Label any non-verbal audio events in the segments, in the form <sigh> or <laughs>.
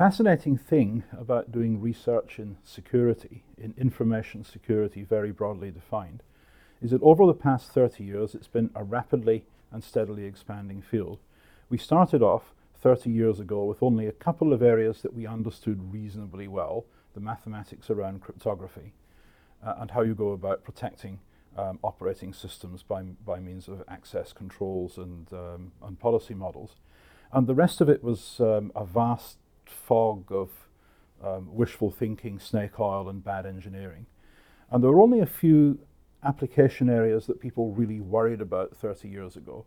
fascinating thing about doing research in security, in information security very broadly defined, is that over the past 30 years it's been a rapidly and steadily expanding field. We started off 30 years ago with only a couple of areas that we understood reasonably well the mathematics around cryptography uh, and how you go about protecting um, operating systems by, by means of access controls and, um, and policy models. And the rest of it was um, a vast fog of um, wishful thinking, snake oil, and bad engineering. And there were only a few application areas that people really worried about 30 years ago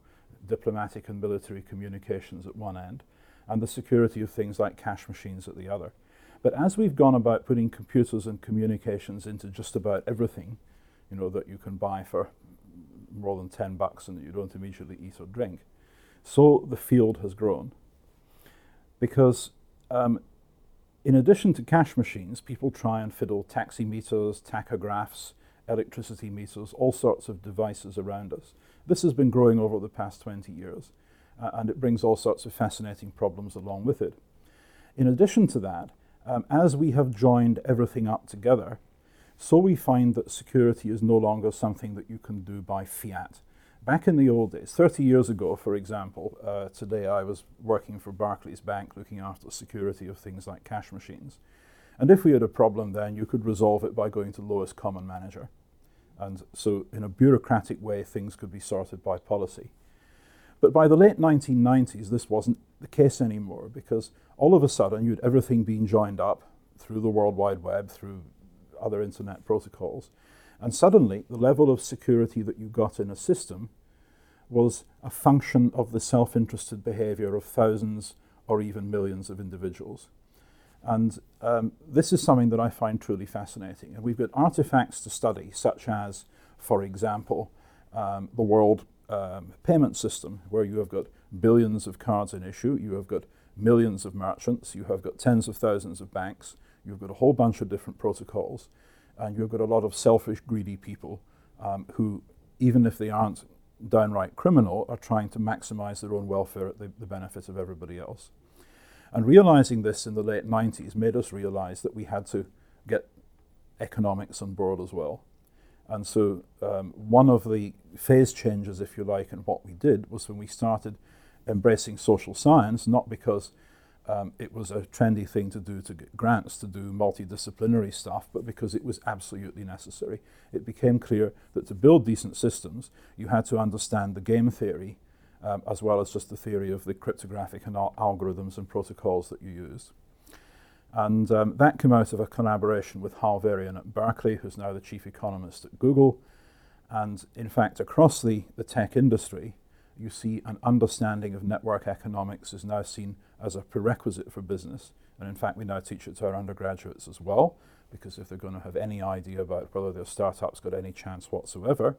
diplomatic and military communications at one end, and the security of things like cash machines at the other. But as we've gone about putting computers and communications into just about everything, you know, that you can buy for more than 10 bucks and that you don't immediately eat or drink, so the field has grown. Because um, in addition to cash machines, people try and fiddle taximeters, tachographs, electricity meters, all sorts of devices around us. This has been growing over the past 20 years, uh, and it brings all sorts of fascinating problems along with it. In addition to that, um, as we have joined everything up together, so we find that security is no longer something that you can do by fiat. Back in the old days, 30 years ago, for example, uh, today I was working for Barclays Bank looking after the security of things like cash machines. And if we had a problem then, you could resolve it by going to lowest common manager. And so, in a bureaucratic way, things could be sorted by policy. But by the late 1990s, this wasn't the case anymore because all of a sudden you'd everything being joined up through the World Wide Web, through other internet protocols. And suddenly, the level of security that you got in a system was a function of the self interested behavior of thousands or even millions of individuals. And um, this is something that I find truly fascinating. And we've got artifacts to study, such as, for example, um, the world um, payment system, where you have got billions of cards in issue, you have got millions of merchants, you have got tens of thousands of banks, you've got a whole bunch of different protocols, and you've got a lot of selfish, greedy people um, who, even if they aren't downright criminal, are trying to maximize their own welfare at the, the benefit of everybody else. And realizing this in the late 90s made us realize that we had to get economics on board as well. And so, um, one of the phase changes, if you like, in what we did was when we started embracing social science, not because um, it was a trendy thing to do to get grants to do multidisciplinary stuff, but because it was absolutely necessary. It became clear that to build decent systems, you had to understand the game theory um, as well as just the theory of the cryptographic and al- algorithms and protocols that you use. And um, that came out of a collaboration with Hal Varian at Berkeley, who's now the chief economist at Google. And in fact, across the, the tech industry, you see an understanding of network economics is now seen as a prerequisite for business. And in fact, we now teach it to our undergraduates as well, because if they're going to have any idea about whether their startup's got any chance whatsoever,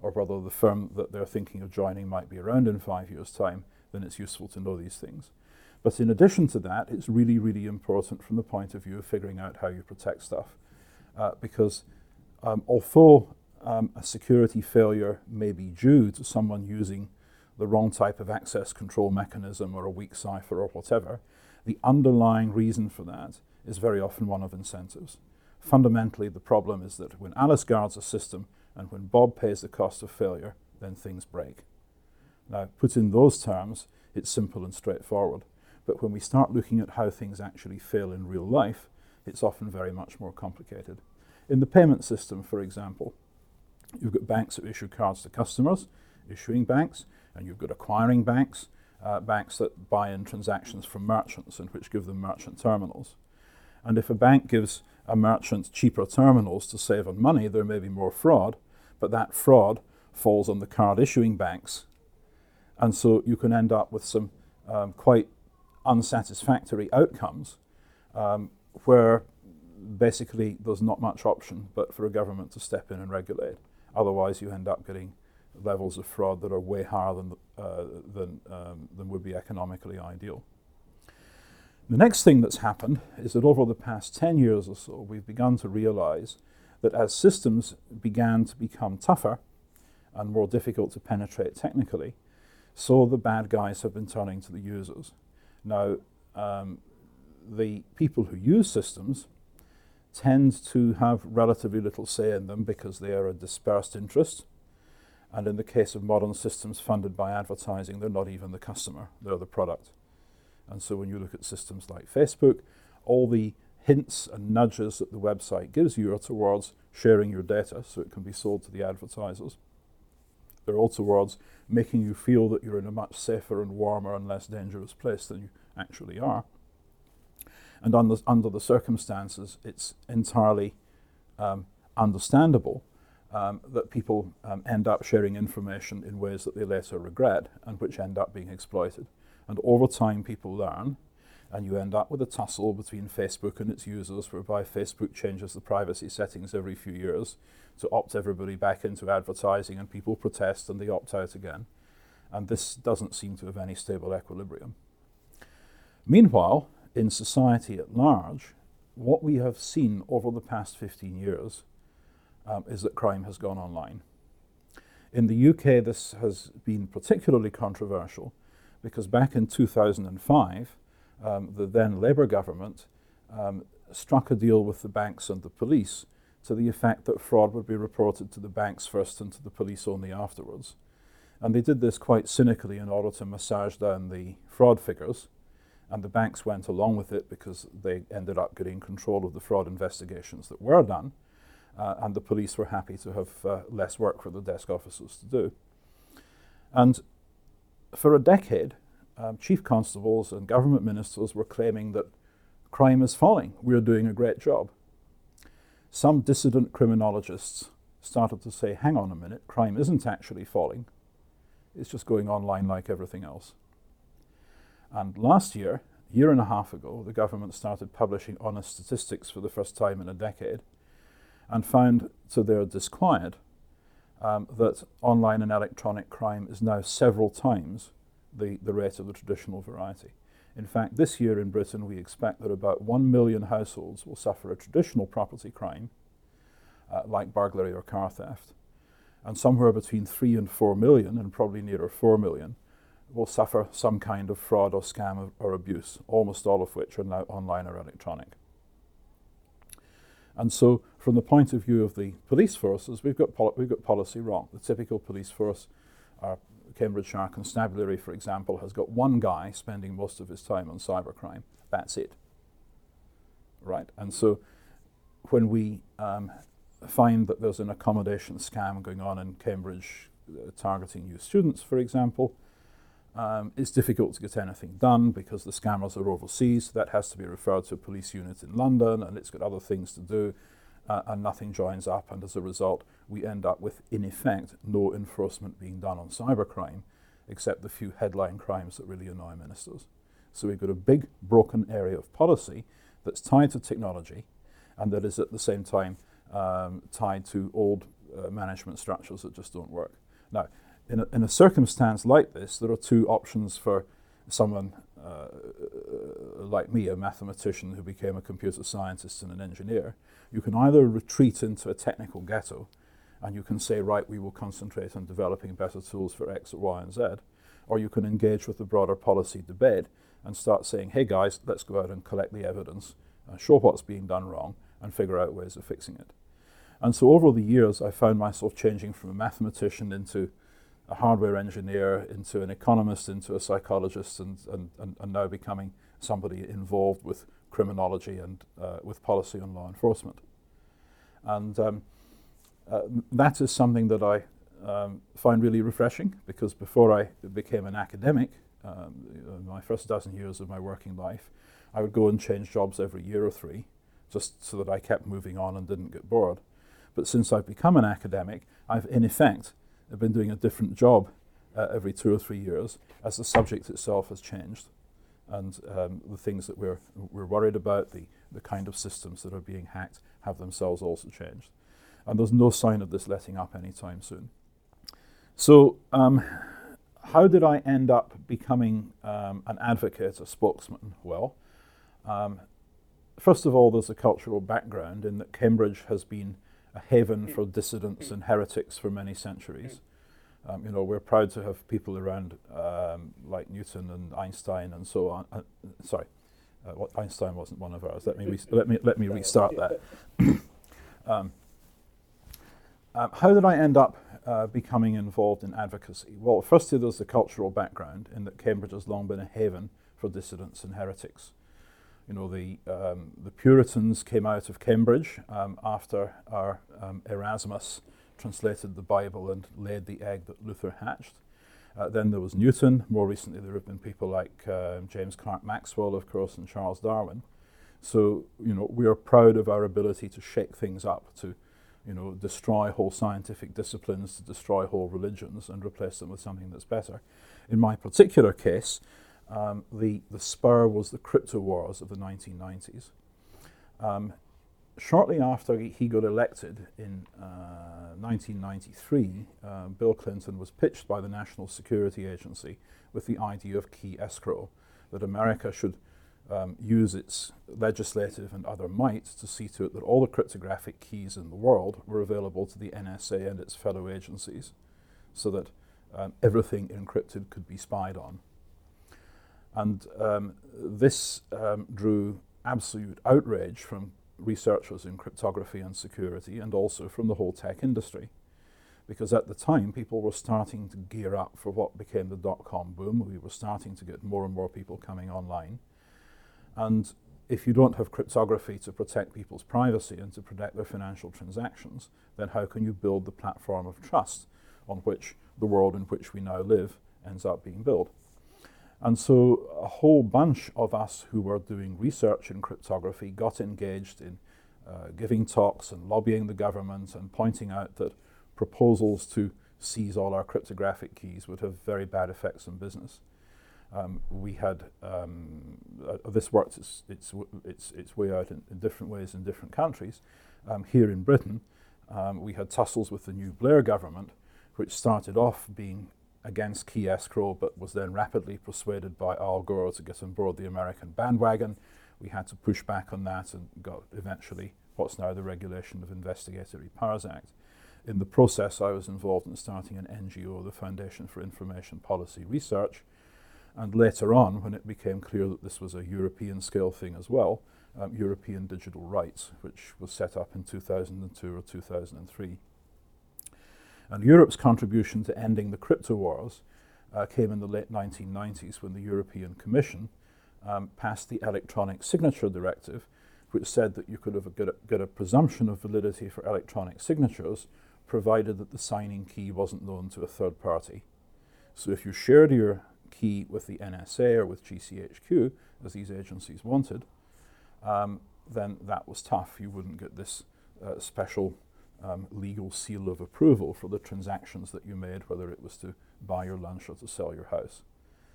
or whether the firm that they're thinking of joining might be around in five years' time, then it's useful to know these things. But in addition to that, it's really, really important from the point of view of figuring out how you protect stuff. Uh, because um, although um, a security failure may be due to someone using the wrong type of access control mechanism or a weak cipher or whatever, the underlying reason for that is very often one of incentives. Fundamentally, the problem is that when Alice guards a system, and when Bob pays the cost of failure, then things break. Now, put in those terms, it's simple and straightforward. But when we start looking at how things actually fail in real life, it's often very much more complicated. In the payment system, for example, you've got banks that issue cards to customers, issuing banks, and you've got acquiring banks, uh, banks that buy in transactions from merchants and which give them merchant terminals. And if a bank gives a merchant cheaper terminals to save on money, there may be more fraud, but that fraud falls on the card issuing banks. And so you can end up with some um, quite unsatisfactory outcomes um, where basically there's not much option but for a government to step in and regulate. Otherwise, you end up getting levels of fraud that are way higher than, uh, than, um, than would be economically ideal. The next thing that's happened is that over the past 10 years or so, we've begun to realize that as systems began to become tougher and more difficult to penetrate technically, so the bad guys have been turning to the users. Now, um, the people who use systems tend to have relatively little say in them because they are a dispersed interest. And in the case of modern systems funded by advertising, they're not even the customer, they're the product. And so when you look at systems like Facebook, all the hints and nudges that the website gives you are towards sharing your data so it can be sold to the advertisers. They're all towards making you feel that you're in a much safer and warmer and less dangerous place than you actually are. And under, under the circumstances, it's entirely um, understandable um, that people um, end up sharing information in ways that they later regret and which end up being exploited. And over time, people learn, and you end up with a tussle between Facebook and its users, whereby Facebook changes the privacy settings every few years to opt everybody back into advertising, and people protest and they opt out again. And this doesn't seem to have any stable equilibrium. Meanwhile, in society at large, what we have seen over the past 15 years um, is that crime has gone online. In the UK, this has been particularly controversial because back in 2005, um, the then Labour government um, struck a deal with the banks and the police to the effect that fraud would be reported to the banks first and to the police only afterwards. And they did this quite cynically in order to massage down the fraud figures. And the banks went along with it because they ended up getting control of the fraud investigations that were done. Uh, and the police were happy to have uh, less work for the desk officers to do. And for a decade, um, chief constables and government ministers were claiming that crime is falling, we're doing a great job. Some dissident criminologists started to say, hang on a minute, crime isn't actually falling, it's just going online like everything else. And last year, a year and a half ago, the government started publishing honest statistics for the first time in a decade and found to their disquiet um, that online and electronic crime is now several times the, the rate of the traditional variety. In fact, this year in Britain, we expect that about 1 million households will suffer a traditional property crime, uh, like burglary or car theft, and somewhere between 3 and 4 million, and probably nearer 4 million, will suffer some kind of fraud or scam or abuse, almost all of which are now online or electronic. And so, from the point of view of the police forces, we've got, poli- we've got policy wrong. The typical police force, our Cambridgeshire Constabulary, for example, has got one guy spending most of his time on cybercrime. That's it. Right? And so, when we um, find that there's an accommodation scam going on in Cambridge uh, targeting new students, for example, um, it's difficult to get anything done because the scammers are overseas. That has to be referred to a police unit in London, and it's got other things to do, uh, and nothing joins up. And as a result, we end up with, in effect, no enforcement being done on cybercrime, except the few headline crimes that really annoy ministers. So we've got a big broken area of policy that's tied to technology, and that is at the same time um, tied to old uh, management structures that just don't work. Now, in a, in a, circumstance like this, there are two options for someone uh, like me, a mathematician who became a computer scientist and an engineer. You can either retreat into a technical ghetto and you can say, right, we will concentrate on developing better tools for X, Y, and Z, or you can engage with the broader policy debate and start saying, hey guys, let's go out and collect the evidence, uh, show what's being done wrong, and figure out ways of fixing it. And so over the years, I found myself changing from a mathematician into a hardware engineer, into an economist, into a psychologist, and, and, and, and now becoming somebody involved with criminology and uh, with policy and law enforcement. And um, uh, that is something that I um, find really refreshing because before I became an academic, um, my first dozen years of my working life, I would go and change jobs every year or three just so that I kept moving on and didn't get bored. But since I've become an academic, I've in effect been doing a different job uh, every two or three years as the subject itself has changed. And um, the things that we're, we're worried about, the, the kind of systems that are being hacked, have themselves also changed. And there's no sign of this letting up anytime soon. So, um, how did I end up becoming um, an advocate, a spokesman? Well, um, first of all, there's a cultural background in that Cambridge has been a haven for dissidents and heretics for many centuries. Um, you know, we're proud to have people around um, like Newton and Einstein and so on. Uh, sorry, Uh, well, Einstein wasn't one of ours. Let me, re- let me, let me restart that. <coughs> um, um, how did I end up uh, becoming involved in advocacy? Well, firstly, there's the cultural background in that Cambridge has long been a haven for dissidents and heretics. You know, the, um, the Puritans came out of Cambridge um, after our um, Erasmus translated the Bible and laid the egg that Luther hatched. Uh, then there was Newton. More recently, there have been people like uh, James Clerk Maxwell, of course, and Charles Darwin. So, you know, we are proud of our ability to shake things up, to, you know, destroy whole scientific disciplines, to destroy whole religions, and replace them with something that's better. In my particular case, um, the, the spur was the crypto wars of the 1990s. Um, shortly after he got elected in uh, 1993, uh, Bill Clinton was pitched by the National Security Agency with the idea of key escrow, that America should um, use its legislative and other might to see to it that all the cryptographic keys in the world were available to the NSA and its fellow agencies, so that um, everything encrypted could be spied on. And um, this um, drew absolute outrage from researchers in cryptography and security, and also from the whole tech industry. Because at the time, people were starting to gear up for what became the dot com boom. We were starting to get more and more people coming online. And if you don't have cryptography to protect people's privacy and to protect their financial transactions, then how can you build the platform of trust on which the world in which we now live ends up being built? And so a whole bunch of us who were doing research in cryptography got engaged in uh, giving talks and lobbying the government and pointing out that proposals to seize all our cryptographic keys would have very bad effects on business. Um, we had um, uh, this worked its, its, its, its way out in, in, different ways in different countries. Um, here in Britain, um, we had tussles with the new Blair government, which started off being against key escrow, but was then rapidly persuaded by Al Gore to get on board the American bandwagon. We had to push back on that and got eventually what's now the Regulation of Investigatory Powers Act. In the process, I was involved in starting an NGO, the Foundation for Information Policy Research. And later on, when it became clear that this was a European scale thing as well, um, European Digital Rights, which was set up in 2002 or 2003. And Europe's contribution to ending the crypto wars uh, came in the late 1990s when the European Commission um, passed the Electronic Signature Directive, which said that you could have get a, get a presumption of validity for electronic signatures provided that the signing key wasn't known to a third party. So if you shared your key with the NSA or with GCHQ, as these agencies wanted, um, then that was tough. You wouldn't get this uh, special um, legal seal of approval for the transactions that you made, whether it was to buy your lunch or to sell your house.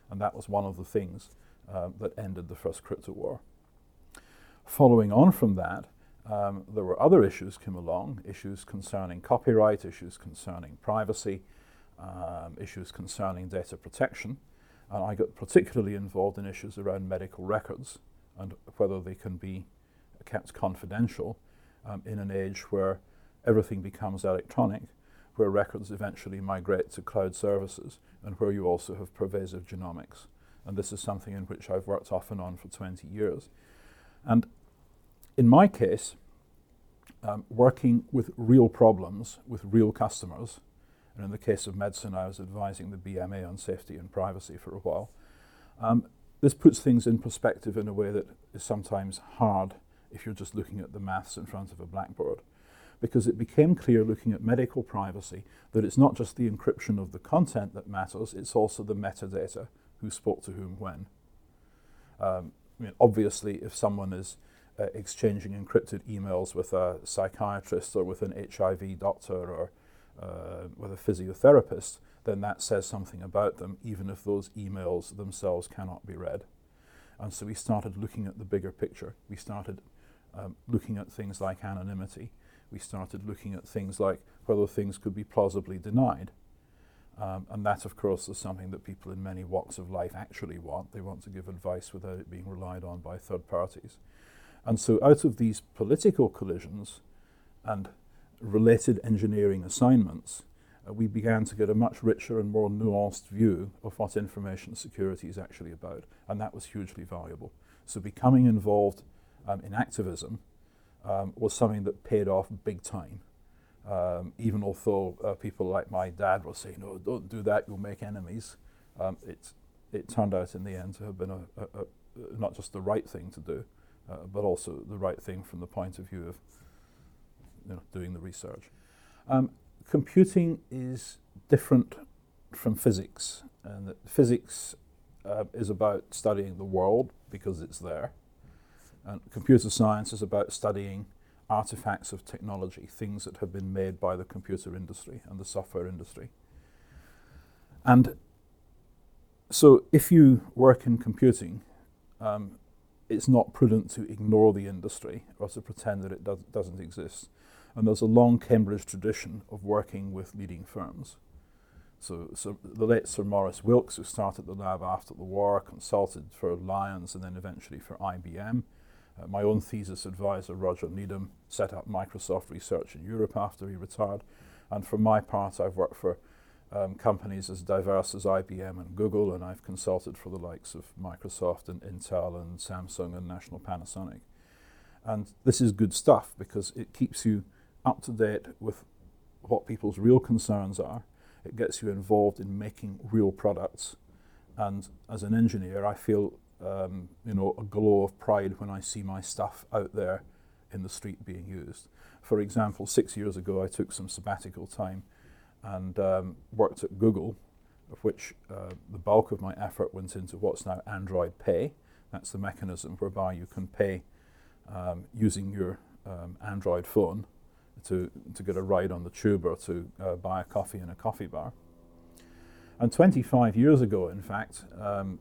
And that was one of the things uh, that ended the first crypto war. Following on from that, um, there were other issues came along, issues concerning copyright, issues concerning privacy, um, issues concerning data protection. And I got particularly involved in issues around medical records and whether they can be kept confidential um, in an age where everything becomes electronic, where records eventually migrate to cloud services, and where you also have pervasive genomics. And this is something in which I've worked off and on for 20 years. And in my case, um, working with real problems, with real customers, and in the case of medicine, I was advising the BMA on safety and privacy for a while. Um, this puts things in perspective in a way that is sometimes hard if you're just looking at the maths in front of a blackboard because it became clear looking at medical privacy that it's not just the encryption of the content that matters, it's also the metadata, who spoke to whom when. Um, I mean, obviously, if someone is uh, exchanging encrypted emails with a psychiatrist or with an HIV doctor or uh, with a physiotherapist, then that says something about them, even if those emails themselves cannot be read. And so we started looking at the bigger picture. We started um, looking at things like anonymity we started looking at things like whether things could be plausibly denied. Um, and that, of course, is something that people in many walks of life actually want. They want to give advice without it being relied on by third parties. And so, out of these political collisions and related engineering assignments, uh, we began to get a much richer and more nuanced view of what information security is actually about, and that was hugely valuable. So becoming involved um, in activism um, was something that paid off big time. Um, even although uh, people like my dad were saying, "No, don't do that; you'll make enemies," um, it it turned out in the end to have been a, a, a not just the right thing to do, uh, but also the right thing from the point of view of you know, doing the research. Um, computing is different from physics, and physics uh, is about studying the world because it's there, and computer science is about studying artifacts of technology, things that have been made by the computer industry and the software industry. And so, if you work in computing, um, it's not prudent to ignore the industry or to pretend that it does, doesn't exist. And there's a long Cambridge tradition of working with leading firms. So, so, the late Sir Maurice Wilkes, who started the lab after the war, consulted for Lyons and then eventually for IBM. Uh, my own thesis advisor, Roger Needham, set up Microsoft Research in Europe after he retired. And for my part, I've worked for um, companies as diverse as IBM and Google, and I've consulted for the likes of Microsoft and Intel and Samsung and National Panasonic. And this is good stuff because it keeps you up to date with what people's real concerns are. It gets you involved in making real products. And as an engineer, I feel um, you know a glow of pride when I see my stuff out there in the street being used. For example, six years ago, I took some sabbatical time and um, worked at Google, of which uh, the bulk of my effort went into what's now Android Pay. That's the mechanism whereby you can pay um, using your um, Android phone to, to get a ride on the tube or to uh, buy a coffee in a coffee bar. And 25 years ago, in fact, um,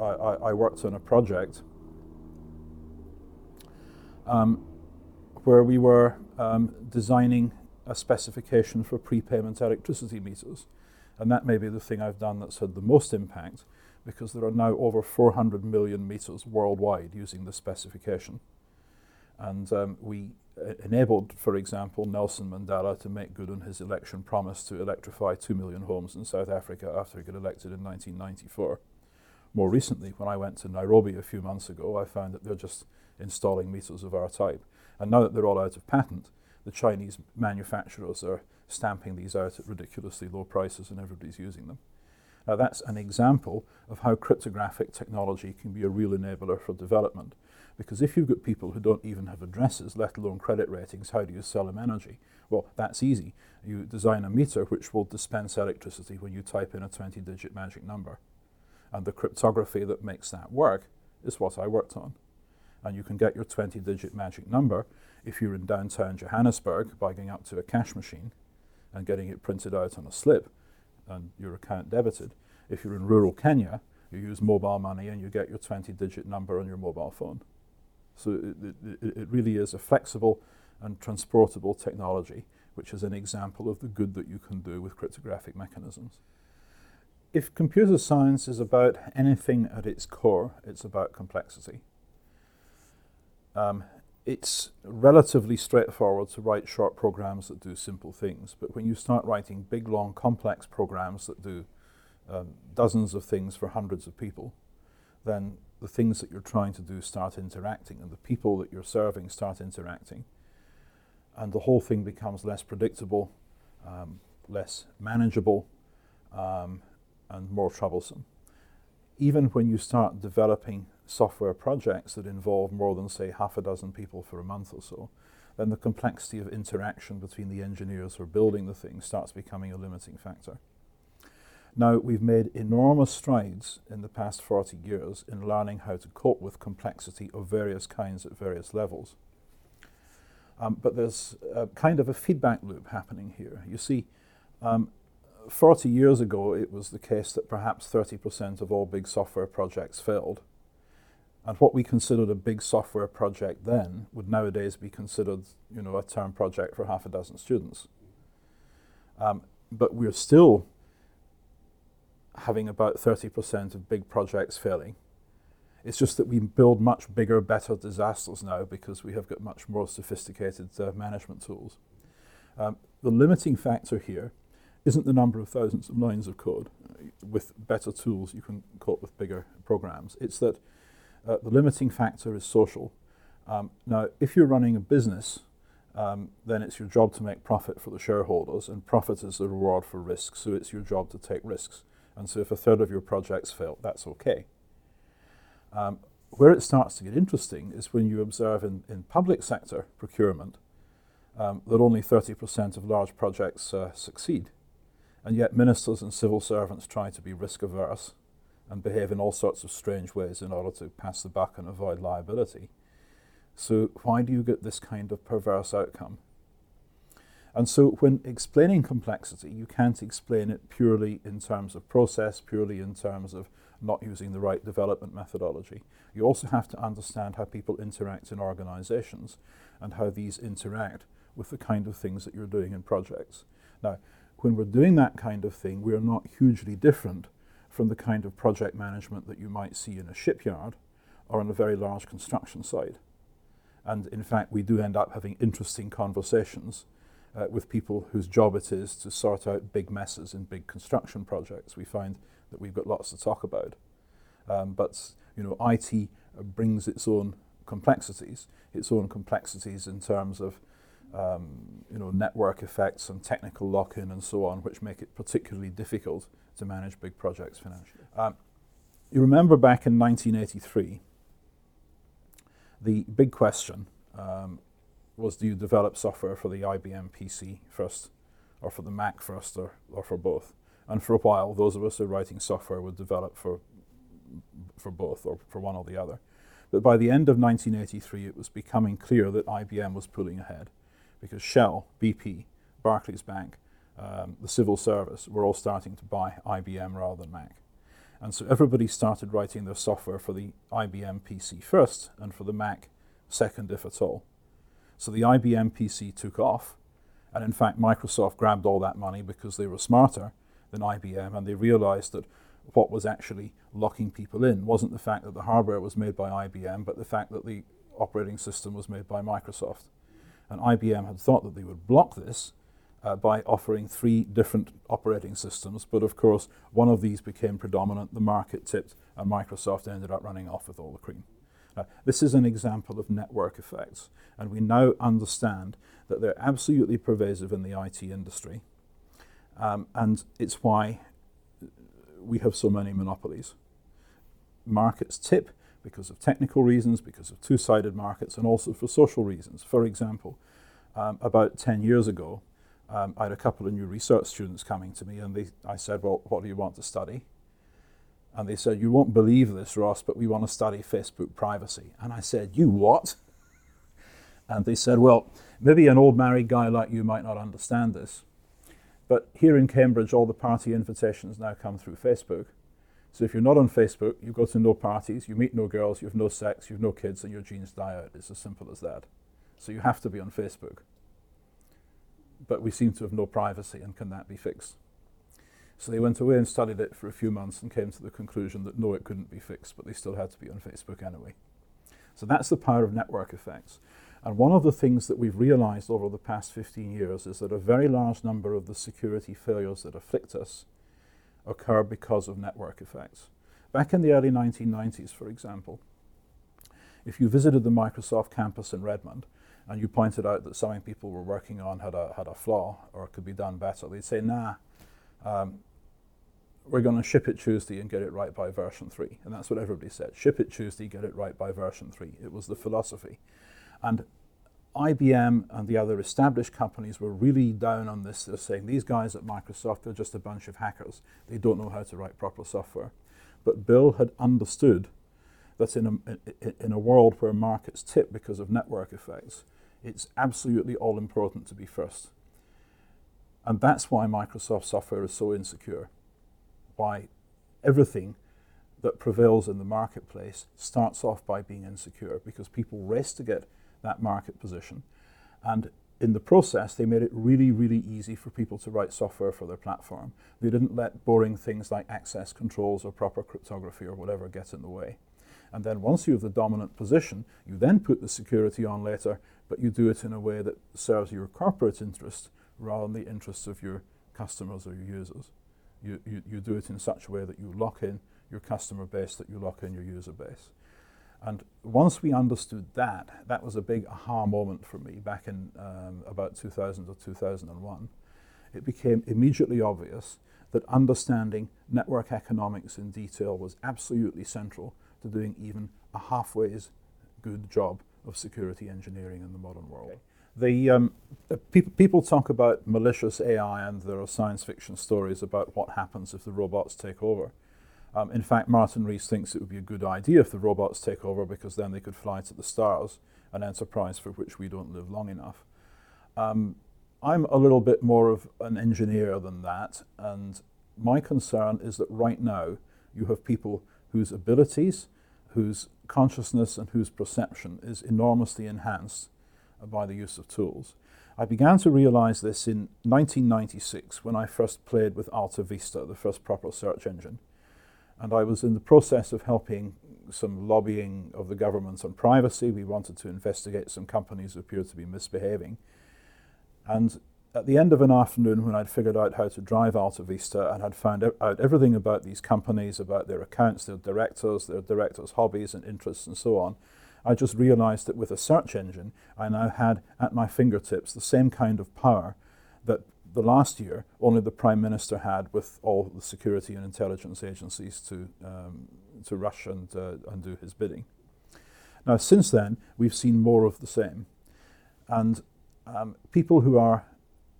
I, I, worked on a project um, where we were um, designing a specification for prepayment electricity meters. And that may be the thing I've done that's had the most impact because there are now over 400 million meters worldwide using this specification. And um, we uh, enabled, for example, Nelson Mandela to make good on his election promise to electrify 2 million homes in South Africa after he got elected in 1994. More recently, when I went to Nairobi a few months ago, I found that they're just installing meters of our type. And now that they're all out of patent, the Chinese manufacturers are stamping these out at ridiculously low prices and everybody's using them. Now, that's an example of how cryptographic technology can be a real enabler for development. Because if you've got people who don't even have addresses, let alone credit ratings, how do you sell them energy? Well, that's easy. You design a meter which will dispense electricity when you type in a 20 digit magic number. And the cryptography that makes that work is what I worked on. And you can get your 20 digit magic number if you're in downtown Johannesburg by going up to a cash machine and getting it printed out on a slip and your account debited. If you're in rural Kenya, you use mobile money and you get your 20 digit number on your mobile phone. So it, it, it, really is a flexible and transportable technology, which is an example of the good that you can do with cryptographic mechanisms. If computer science is about anything at its core, it's about complexity. Um, it's relatively straightforward to write short programs that do simple things, but when you start writing big, long, complex programs that do um, dozens of things for hundreds of people, then the things that you're trying to do start interacting, and the people that you're serving start interacting, and the whole thing becomes less predictable, um, less manageable, um, and more troublesome. Even when you start developing software projects that involve more than, say, half a dozen people for a month or so, then the complexity of interaction between the engineers who are building the thing starts becoming a limiting factor. Now, we've made enormous strides in the past 40 years in learning how to cope with complexity of various kinds at various levels. Um, but there's a kind of a feedback loop happening here. You see, um, 40 years ago, it was the case that perhaps 30% of all big software projects failed. And what we considered a big software project then would nowadays be considered, you know, a term project for half a dozen students. Um, but we're still having about 30% of big projects failing. It's just that we build much bigger, better disasters now because we have got much more sophisticated uh, management tools. Um, the limiting factor here isn't the number of thousands of lines of code. With better tools, you can cope with bigger programs. It's that uh, the limiting factor is social. Um, now, if you're running a business, um, then it's your job to make profit for the shareholders, and profit is the reward for risk, so it's your job to take risks. And so if a third of your projects fail, that's okay. Um, where it starts to get interesting is when you observe in, in public sector procurement um, that only 30% of large projects uh, succeed. And yet, ministers and civil servants try to be risk averse and behave in all sorts of strange ways in order to pass the buck and avoid liability. So, why do you get this kind of perverse outcome? And so, when explaining complexity, you can't explain it purely in terms of process, purely in terms of not using the right development methodology. You also have to understand how people interact in organizations and how these interact with the kind of things that you're doing in projects. Now, when we're doing that kind of thing, we are not hugely different from the kind of project management that you might see in a shipyard or on a very large construction site. And in fact, we do end up having interesting conversations uh, with people whose job it is to sort out big messes in big construction projects. We find that we've got lots to talk about. Um, but you know, IT brings its own complexities, its own complexities in terms of um, you know, network effects and technical lock-in and so on, which make it particularly difficult to manage big projects financially. Um, you remember back in 1983, the big question um, was do you develop software for the IBM PC first, or for the Mac first, or, or for both? And for a while, those of us who are writing software would develop for, for both, or for one or the other. But by the end of 1983, it was becoming clear that IBM was pulling ahead because Shell, BP, Barclays Bank, um, the civil service were all starting to buy IBM rather than Mac. And so everybody started writing their software for the IBM PC first and for the Mac second, if at all. So the IBM PC took off, and in fact, Microsoft grabbed all that money because they were smarter than IBM and they realized that what was actually locking people in wasn't the fact that the hardware was made by IBM, but the fact that the operating system was made by Microsoft. And IBM had thought that they would block this uh, by offering three different operating systems, but of course, one of these became predominant, the market tipped, and Microsoft ended up running off with all the cream. This is an example of network effects, and we now understand that they're absolutely pervasive in the IT industry, um, and it's why we have so many monopolies. Markets tip because of technical reasons, because of two sided markets, and also for social reasons. For example, um, about 10 years ago, um, I had a couple of new research students coming to me, and they, I said, Well, what do you want to study? And they said, You won't believe this, Ross, but we want to study Facebook privacy. And I said, You what? <laughs> And they said, Well, maybe an old married guy like you might not understand this. But here in Cambridge, all the party invitations now come through Facebook. So if you're not on Facebook, you go to no parties, you meet no girls, you have no sex, you have no kids, and your genes die out. It's as simple as that. So you have to be on Facebook. But we seem to have no privacy, and can that be fixed? So they went away and studied it for a few months and came to the conclusion that no, it couldn't be fixed, but they still had to be on Facebook anyway. So that's the power of network effects. And one of the things that we've realized over the past 15 years is that a very large number of the security failures that afflict us occur because of network effects. Back in the early 1990s, for example, if you visited the Microsoft campus in Redmond and you pointed out that something people were working on had a, had a flaw or could be done better, they'd say, nah, um, we're going to ship it Tuesday and get it right by version 3. And that's what everybody said. Ship it Tuesday, get it right by version 3. It was the philosophy. And IBM and the other established companies were really down on this. They're saying these guys at Microsoft are just a bunch of hackers. They don't know how to write proper software. But Bill had understood that in a, in a world where markets tip because of network effects, it's absolutely all important to be first. And that's why Microsoft software is so insecure. Why everything that prevails in the marketplace starts off by being insecure because people race to get that market position. And in the process, they made it really, really easy for people to write software for their platform. They didn't let boring things like access controls or proper cryptography or whatever get in the way. And then once you have the dominant position, you then put the security on later, but you do it in a way that serves your corporate interest rather than the interests of your customers or your users. You, you, you do it in such a way that you lock in your customer base, that you lock in your user base. And once we understood that, that was a big aha moment for me back in um, about 2000 or 2001. It became immediately obvious that understanding network economics in detail was absolutely central to doing even a halfway good job of security engineering in the modern world. Okay. The, um, pe- people talk about malicious AI, and there are science fiction stories about what happens if the robots take over. Um, in fact, Martin Rees thinks it would be a good idea if the robots take over because then they could fly to the stars, an enterprise for which we don't live long enough. Um, I'm a little bit more of an engineer than that, and my concern is that right now you have people whose abilities, whose consciousness, and whose perception is enormously enhanced by the use of tools. I began to realize this in 1996 when I first played with Alta Vista, the first proper search engine. And I was in the process of helping some lobbying of the government on privacy. We wanted to investigate some companies who appeared to be misbehaving. And at the end of an afternoon, when I'd figured out how to drive Alta Vista and had found out everything about these companies, about their accounts, their directors, their directors' hobbies and interests, and so on, I just realized that with a search engine, I now had at my fingertips the same kind of power that the last year, only the Prime Minister had with all the security and intelligence agencies to, um, to rush and, uh, and do his bidding. Now, since then, we've seen more of the same. And um, people who are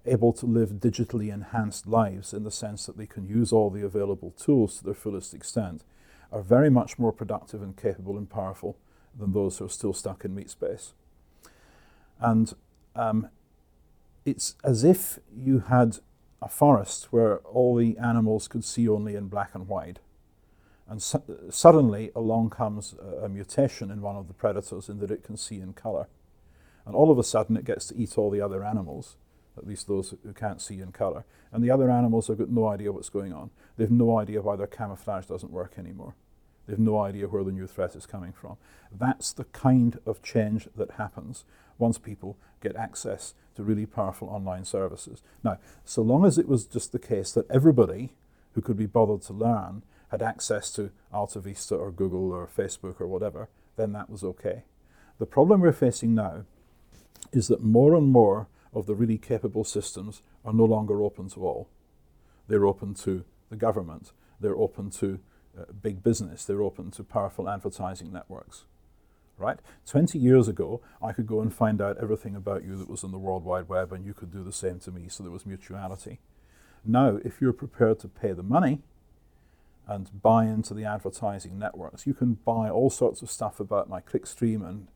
able to live digitally enhanced lives in the sense that they can use all the available tools to their fullest extent are very much more productive and capable and powerful than those who are still stuck in meat space. And um, it's as if you had a forest where all the animals could see only in black and white. And su- suddenly along comes a, a, mutation in one of the predators in that it can see in color. And all of a sudden it gets to eat all the other animals, at least those who can't see in color. And the other animals have got no idea what's going on. They've no idea why their camouflage doesn't work anymore. They've no idea where the new threat is coming from. That's the kind of change that happens once people get access to really powerful online services. Now, so long as it was just the case that everybody who could be bothered to learn had access to Alta Vista or Google or Facebook or whatever, then that was okay. The problem we're facing now is that more and more of the really capable systems are no longer open to all. They're open to the government, they're open to uh, big business, they're open to powerful advertising networks right? 20 years ago, I could go and find out everything about you that was in the World Wide Web, and you could do the same to me, so there was mutuality. Now, if you're prepared to pay the money and buy into the advertising networks, you can buy all sorts of stuff about my clickstream and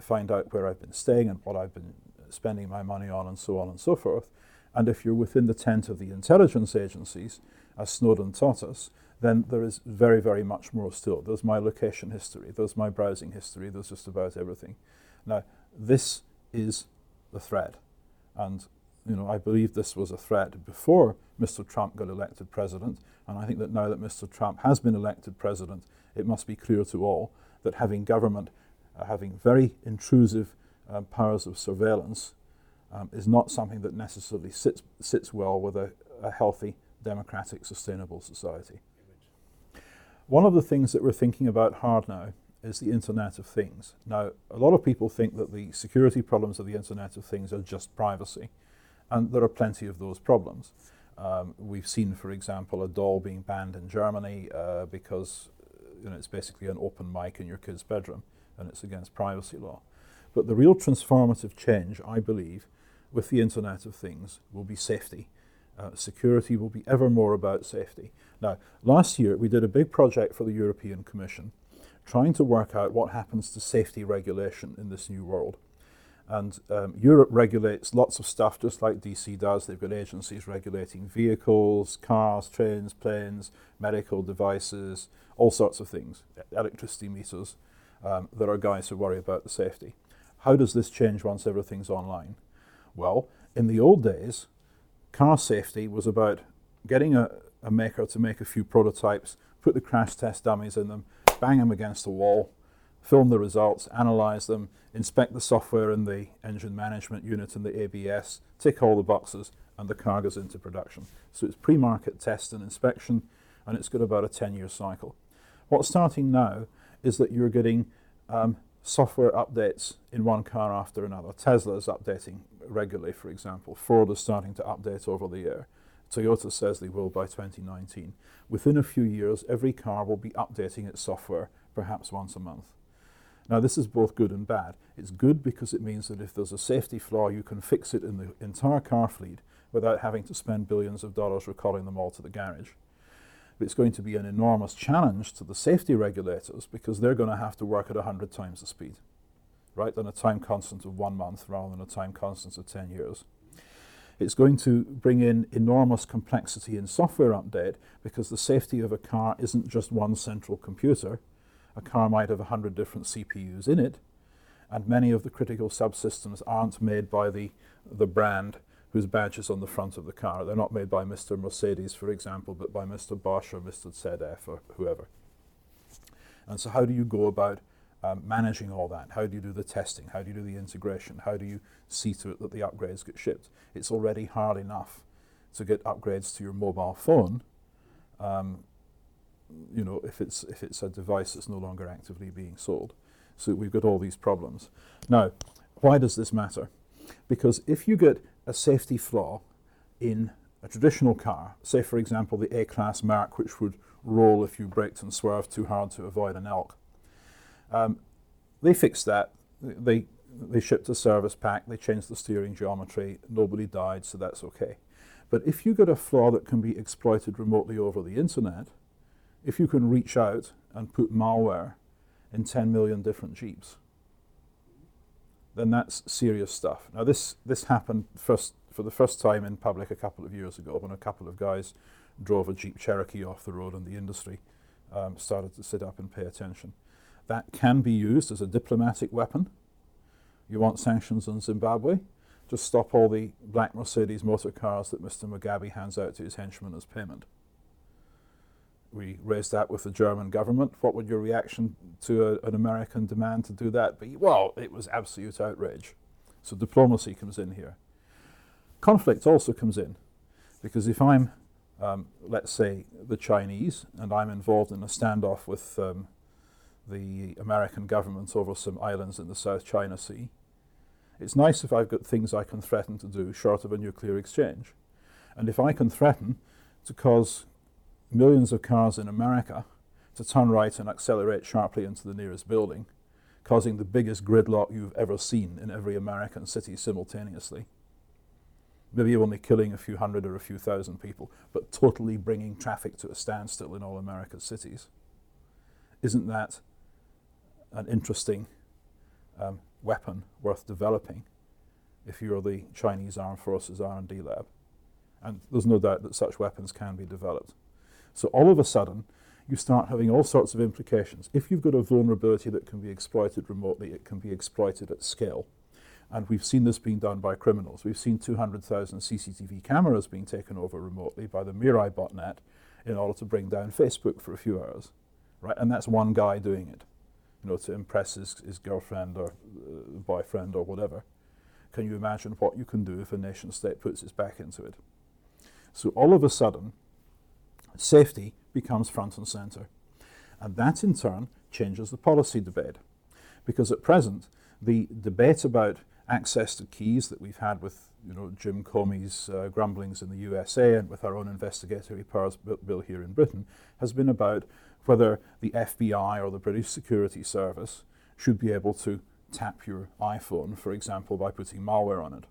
find out where I've been staying and what I've been spending my money on, and so on and so forth. And if you're within the tent of the intelligence agencies, as Snowden taught us, then there is very, very much more still. There's my location history, there's my browsing history, there's just about everything. Now, this is the threat. And you know, I believe this was a threat before Mr. Trump got elected president, and I think that now that Mr. Trump has been elected president, it must be clear to all that having government uh, having very intrusive uh, powers of surveillance um, is not something that necessarily sits, sits well with a, a healthy, democratic, sustainable society. One of the things that we're thinking about hard now is the Internet of Things. Now, a lot of people think that the security problems of the Internet of Things are just privacy, and there are plenty of those problems. Um, we've seen, for example, a doll being banned in Germany uh, because you know, it's basically an open mic in your kid's bedroom, and it's against privacy law. But the real transformative change, I believe, with the Internet of Things will be safety. Uh, security will be ever more about safety. Now, last year we did a big project for the European Commission trying to work out what happens to safety regulation in this new world. And um, Europe regulates lots of stuff just like DC does. They've got agencies regulating vehicles, cars, trains, planes, medical devices, all sorts of things, electricity meters. Um, there are guys who worry about the safety. How does this change once everything's online? Well, in the old days, car safety was about getting a, a maker to make a few prototypes, put the crash test dummies in them, bang them against the wall, film the results, analyze them, inspect the software in the engine management unit and the ABS, tick all the boxes, and the car goes into production. So it's pre-market test and inspection, and it's got about a 10-year cycle. What's starting now is that you're getting um, software updates in one car after another. Tesla is updating regularly, for example. Ford is starting to update over the air. Toyota says they will by 2019. Within a few years, every car will be updating its software, perhaps once a month. Now, this is both good and bad. It's good because it means that if there's a safety flaw, you can fix it in the entire car fleet without having to spend billions of dollars recalling them all to the garage. It's going to be an enormous challenge to the safety regulators because they're going to have to work at 100 times the speed, right, than a time constant of one month rather than a time constant of 10 years. It's going to bring in enormous complexity in software update because the safety of a car isn't just one central computer a car might have 100 different CPUs in it, and many of the critical subsystems aren't made by the, the brand whose badge is on the front of the car. They're not made by Mr. Mercedes, for example, but by Mr. Bosch or Mr. ZF or whoever. And so, how do you go about um, managing all that? How do you do the testing? How do you do the integration? How do you see to it that the upgrades get shipped? It's already hard enough to get upgrades to your mobile phone. Um, you know, if it's if it's a device that's no longer actively being sold. So we've got all these problems. Now, why does this matter? Because if you get a safety flaw in a traditional car, say for example the A-class Merc, which would roll if you braked and swerved too hard to avoid an elk, um, they fixed that. They they shipped a service pack. They changed the steering geometry. Nobody died, so that's okay. But if you get a flaw that can be exploited remotely over the internet, if you can reach out and put malware in 10 million different Jeeps, then that's serious stuff. Now, this, this happened first, for the first time in public a couple of years ago when a couple of guys drove a Jeep Cherokee off the road and the industry um, started to sit up and pay attention. That can be used as a diplomatic weapon. You want sanctions on Zimbabwe? Just stop all the black Mercedes motor cars that Mr. Mugabe hands out to his henchmen as payment we raised that with the German government. What would your reaction to a, an American demand to do that be? Well, it was absolute outrage. So diplomacy comes in here. Conflict also comes in, because if I'm, um, let's say, the Chinese, and I'm involved in a standoff with um, the American government over some islands in the South China Sea, it's nice if I've got things I can threaten to do short of a nuclear exchange. And if I can threaten to cause millions of cars in America to turn right and accelerate sharply into the nearest building, causing the biggest gridlock you've ever seen in every American city simultaneously. Maybe only killing a few hundred or a few thousand people, but totally bringing traffic to a standstill in all America's cities. Isn't that an interesting um, weapon worth developing if you're the Chinese Armed Forces R&D lab? And there's no doubt that such weapons can be developed. So all of a sudden, you start having all sorts of implications. If you've got a vulnerability that can be exploited remotely, it can be exploited at scale. And we've seen this being done by criminals. We've seen 200,000 CCTV cameras being taken over remotely by the Mirai botnet in order to bring down Facebook for a few hours. Right? And that's one guy doing it, you know, to impress his, his girlfriend or uh, boyfriend or whatever. Can you imagine what you can do if a nation state puts its back into it? So all of a sudden, safety becomes front and centre. And that in turn changes the policy debate. Because at present, the debate about access to keys that we've had with you know, Jim Comey's uh, grumblings in the USA and with our own investigatory powers bill here in Britain has been about whether the FBI or the British Security Service should be able to tap your iPhone, for example, by putting malware on it.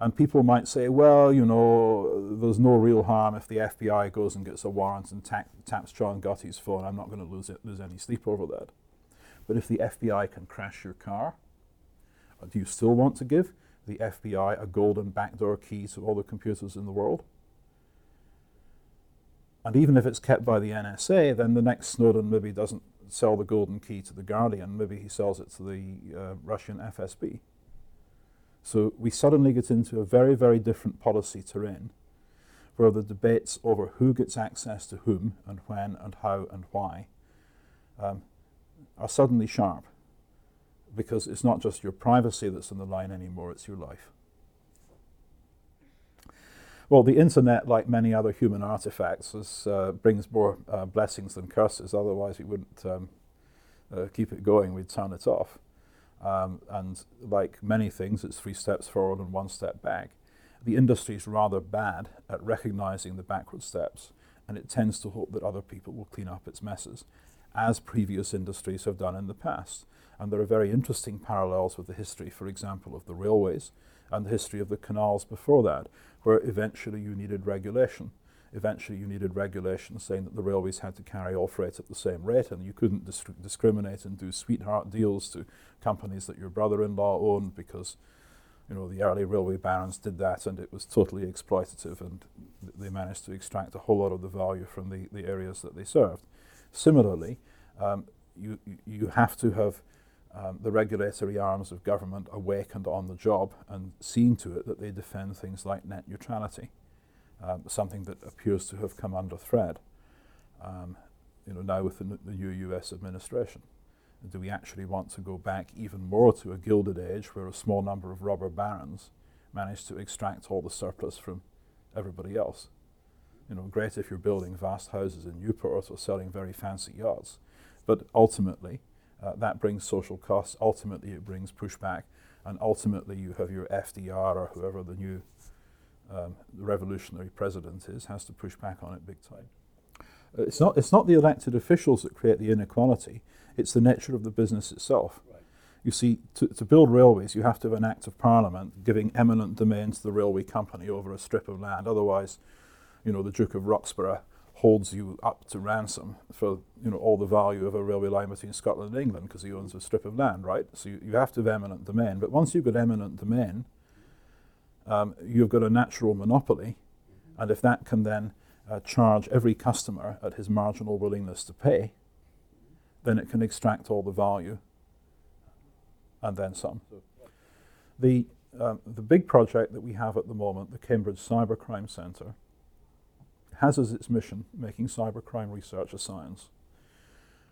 And people might say, well, you know, there's no real harm if the FBI goes and gets a warrant and ta- taps John Gotti's phone. I'm not going to lose, lose any sleep over that. But if the FBI can crash your car, uh, do you still want to give the FBI a golden backdoor key to all the computers in the world? And even if it's kept by the NSA, then the next Snowden maybe doesn't sell the golden key to the Guardian, maybe he sells it to the uh, Russian FSB. So we suddenly get into a very, very different policy terrain where the debates over who gets access to whom and when and how and why um, are suddenly sharp because it's not just your privacy that's on the line anymore, it's your life. Well, the internet, like many other human artifacts, is, uh, brings more uh, blessings than curses. Otherwise, we wouldn't um, uh, keep it going. We'd turn it off. Um, and like many things, it's three steps forward and one step back. The industry is rather bad at recognizing the backward steps, and it tends to hope that other people will clean up its messes, as previous industries have done in the past. And there are very interesting parallels with the history, for example, of the railways and the history of the canals before that, where eventually you needed regulation. Eventually, you needed regulation saying that the railways had to carry all freight at the same rate, and you couldn't dis- discriminate and do sweetheart deals to companies that your brother-in-law owned because, you know, the early railway barons did that, and it was totally exploitative, and th- they managed to extract a whole lot of the value from the, the areas that they served. Similarly, um, you you have to have um, the regulatory arms of government awake and on the job and seeing to it that they defend things like net neutrality, um, something that appears to have come under threat. Um, you know, now with the, the, new U.S. administration, do we actually want to go back even more to a gilded age where a small number of robber barons managed to extract all the surplus from everybody else? You know, great if you're building vast houses in Newport or selling very fancy yachts, but ultimately uh, that brings social costs. Ultimately, it brings pushback, and ultimately, you have your FDR or whoever the new um, the revolutionary president is has to push back on it big time. Uh, it's not. It's not the elected officials that create the inequality. It's the nature of the business itself. Right. You see, to, to build railways, you have to have an act of parliament giving eminent domain to the railway company over a strip of land. Otherwise, you know, the Duke of Roxburghe holds you up to ransom for you know all the value of a railway line between Scotland and England because he owns a strip of land, right? So you, you have to have eminent domain. But once you've got eminent domain, um, you've got a natural monopoly, and if that can then uh, charge every customer at his marginal willingness to pay, then it can extract all the value and then some. The, um, the big project that we have at the moment, the Cambridge Cybercrime Centre, has as its mission making cybercrime research a science.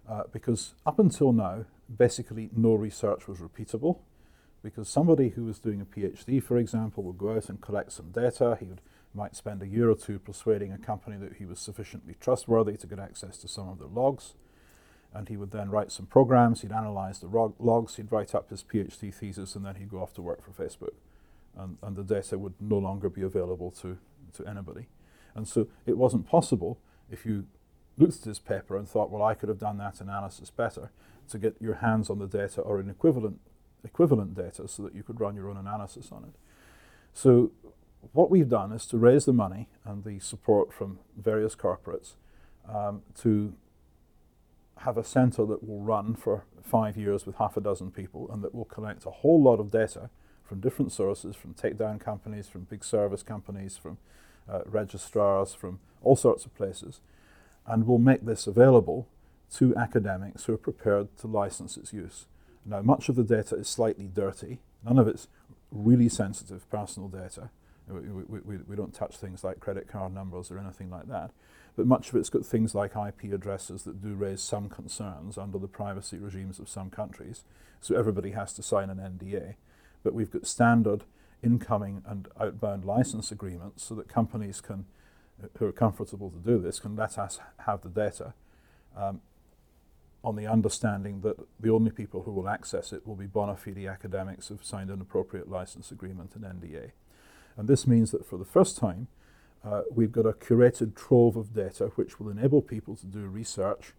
Uh, because up until now, basically no research was repeatable. Because somebody who was doing a PhD, for example, would go out and collect some data. He would, might spend a year or two persuading a company that he was sufficiently trustworthy to get access to some of the logs. And he would then write some programs, he'd analyze the log- logs, he'd write up his PhD thesis, and then he'd go off to work for Facebook. And, and the data would no longer be available to, to anybody. And so it wasn't possible if you looked at this paper and thought, well, I could have done that analysis better, to get your hands on the data or an equivalent equivalent data so that you could run your own analysis on it. So what we've done is to raise the money and the support from various corporates um, to have a center that will run for five years with half a dozen people and that will collect a whole lot of data from different sources, from takedown companies, from big service companies, from uh, registrars from all sorts of places, and we'll make this available to academics who are prepared to license its use. Now, much of the data is slightly dirty. None of it's really sensitive personal data. We, we, we, we don't touch things like credit card numbers or anything like that. But much of it's got things like IP addresses that do raise some concerns under the privacy regimes of some countries. So everybody has to sign an NDA. But we've got standard incoming and outbound license agreements so that companies can, who are comfortable to do this, can let us have the data um, on the understanding that the only people who will access it will be bona fide academics who've signed an appropriate license agreement and NDA. And this means that for the first time, uh, we've got a curated trove of data which will enable people to do research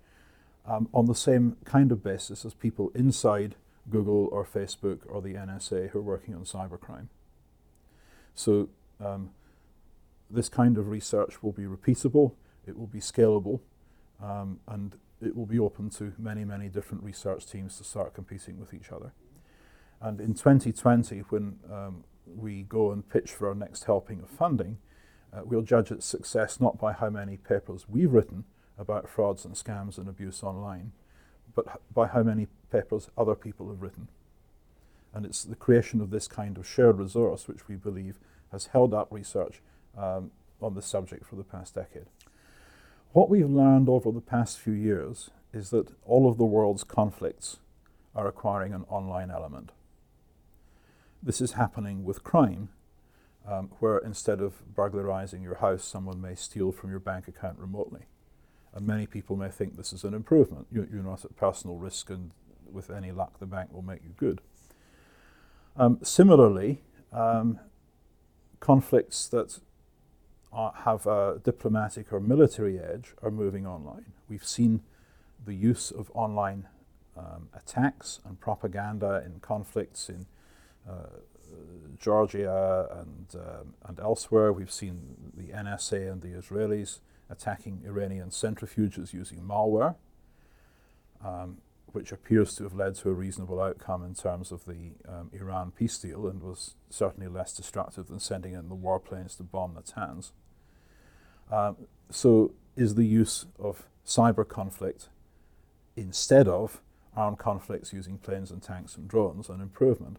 um, on the same kind of basis as people inside Google or Facebook or the NSA who are working on cybercrime. So um, this kind of research will be repeatable, it will be scalable, um, and it will be open to many, many different research teams to start competing with each other. And in 2020, when um, we go and pitch for our next helping of funding, uh, we'll judge its success not by how many papers we've written about frauds and scams and abuse online, but by how many papers other people have written. And it's the creation of this kind of shared resource which we believe has held up research um, on this subject for the past decade. What we've learned over the past few years is that all of the world's conflicts are acquiring an online element. This is happening with crime, um, where instead of burglarizing your house, someone may steal from your bank account remotely. And many people may think this is an improvement. You, you're not at personal risk, and with any luck, the bank will make you good. Um, similarly, um, conflicts that are, have a diplomatic or military edge are moving online. We've seen the use of online um, attacks and propaganda in conflicts in uh, Georgia and, um, and elsewhere. We've seen the NSA and the Israelis attacking Iranian centrifuges using malware, um, which appears to have led to a reasonable outcome in terms of the um, Iran peace deal and was certainly less destructive than sending in the warplanes to bomb Natanz. Um, so, is the use of cyber conflict instead of armed conflicts using planes and tanks and drones an improvement?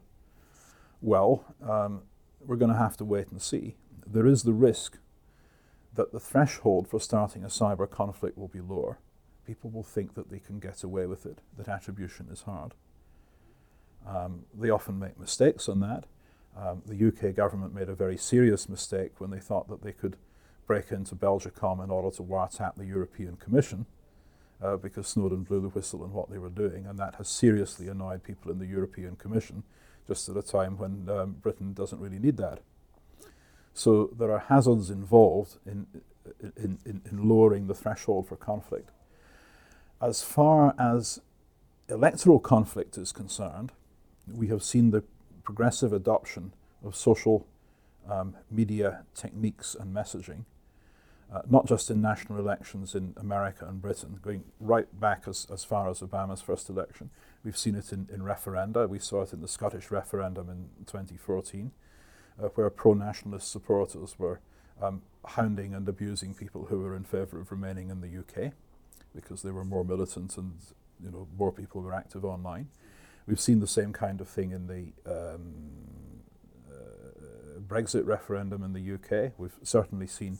Well, um, we're going to have to wait and see. There is the risk that the threshold for starting a cyber conflict will be lower. People will think that they can get away with it, that attribution is hard. Um, they often make mistakes on that. Um, the UK government made a very serious mistake when they thought that they could break into Belgacom in order to wiretap the European Commission uh, because Snowden blew the whistle on what they were doing, and that has seriously annoyed people in the European Commission just at a time when um, Britain doesn't really need that. So there are hazards involved in, in, in, in lowering the threshold for conflict. As far as electoral conflict is concerned, we have seen the progressive adoption of social um, media techniques and messaging, uh, not just in national elections in America and Britain, going right back as, as far as Obama's first election, We've seen it in, in referenda. We saw it in the Scottish referendum in 2014, uh, where pro nationalist supporters were um, hounding and abusing people who were in favour of remaining in the UK because they were more militant and you know more people were active online. We've seen the same kind of thing in the um, uh, Brexit referendum in the UK. We've certainly seen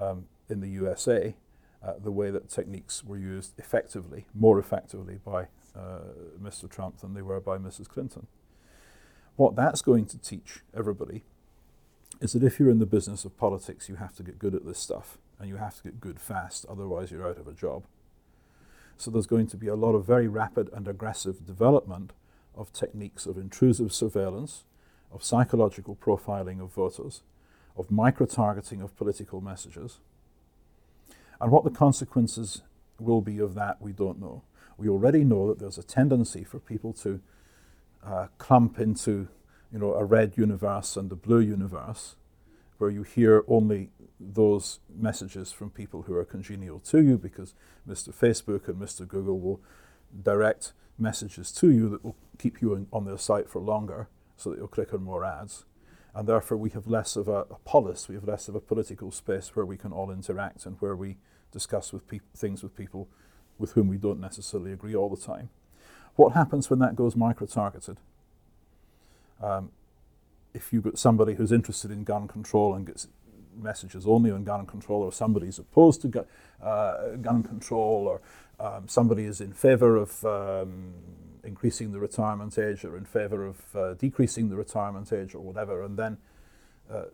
um, in the USA uh, the way that techniques were used effectively, more effectively by uh, Mr. Trump than they were by Mrs. Clinton. What that's going to teach everybody is that if you're in the business of politics, you have to get good at this stuff and you have to get good fast, otherwise, you're out of a job. So, there's going to be a lot of very rapid and aggressive development of techniques of intrusive surveillance, of psychological profiling of voters, of micro targeting of political messages. And what the consequences will be of that, we don't know we already know that there's a tendency for people to uh, clump into you know, a red universe and a blue universe, where you hear only those messages from people who are congenial to you, because Mr. Facebook and Mr. Google will direct messages to you that will keep you on their site for longer, so that you'll click on more ads. And therefore, we have less of a, a polis, we have less of a political space where we can all interact and where we discuss with peop- things with people with whom we don't necessarily agree all the time. What happens when that goes micro targeted? Um, if you've got somebody who's interested in gun control and gets messages only on gun control, or somebody's opposed to gu- uh, gun control, or um, somebody is in favor of um, increasing the retirement age or in favor of uh, decreasing the retirement age or whatever, and then uh,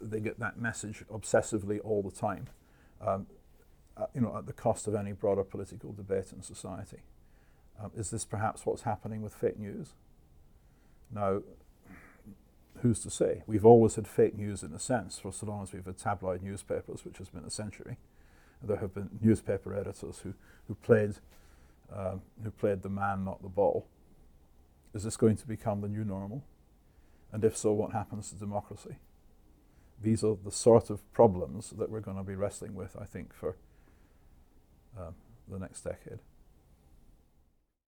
they get that message obsessively all the time. Um, uh, you know, at the cost of any broader political debate in society. Um, is this perhaps what's happening with fake news? Now, who's to say? We've always had fake news in a sense, for so long as we've had tabloid newspapers, which has been a century. There have been newspaper editors who, who played um, who played the man, not the ball. Is this going to become the new normal? And if so, what happens to democracy? These are the sort of problems that we're going to be wrestling with, I think, for um, the next decade.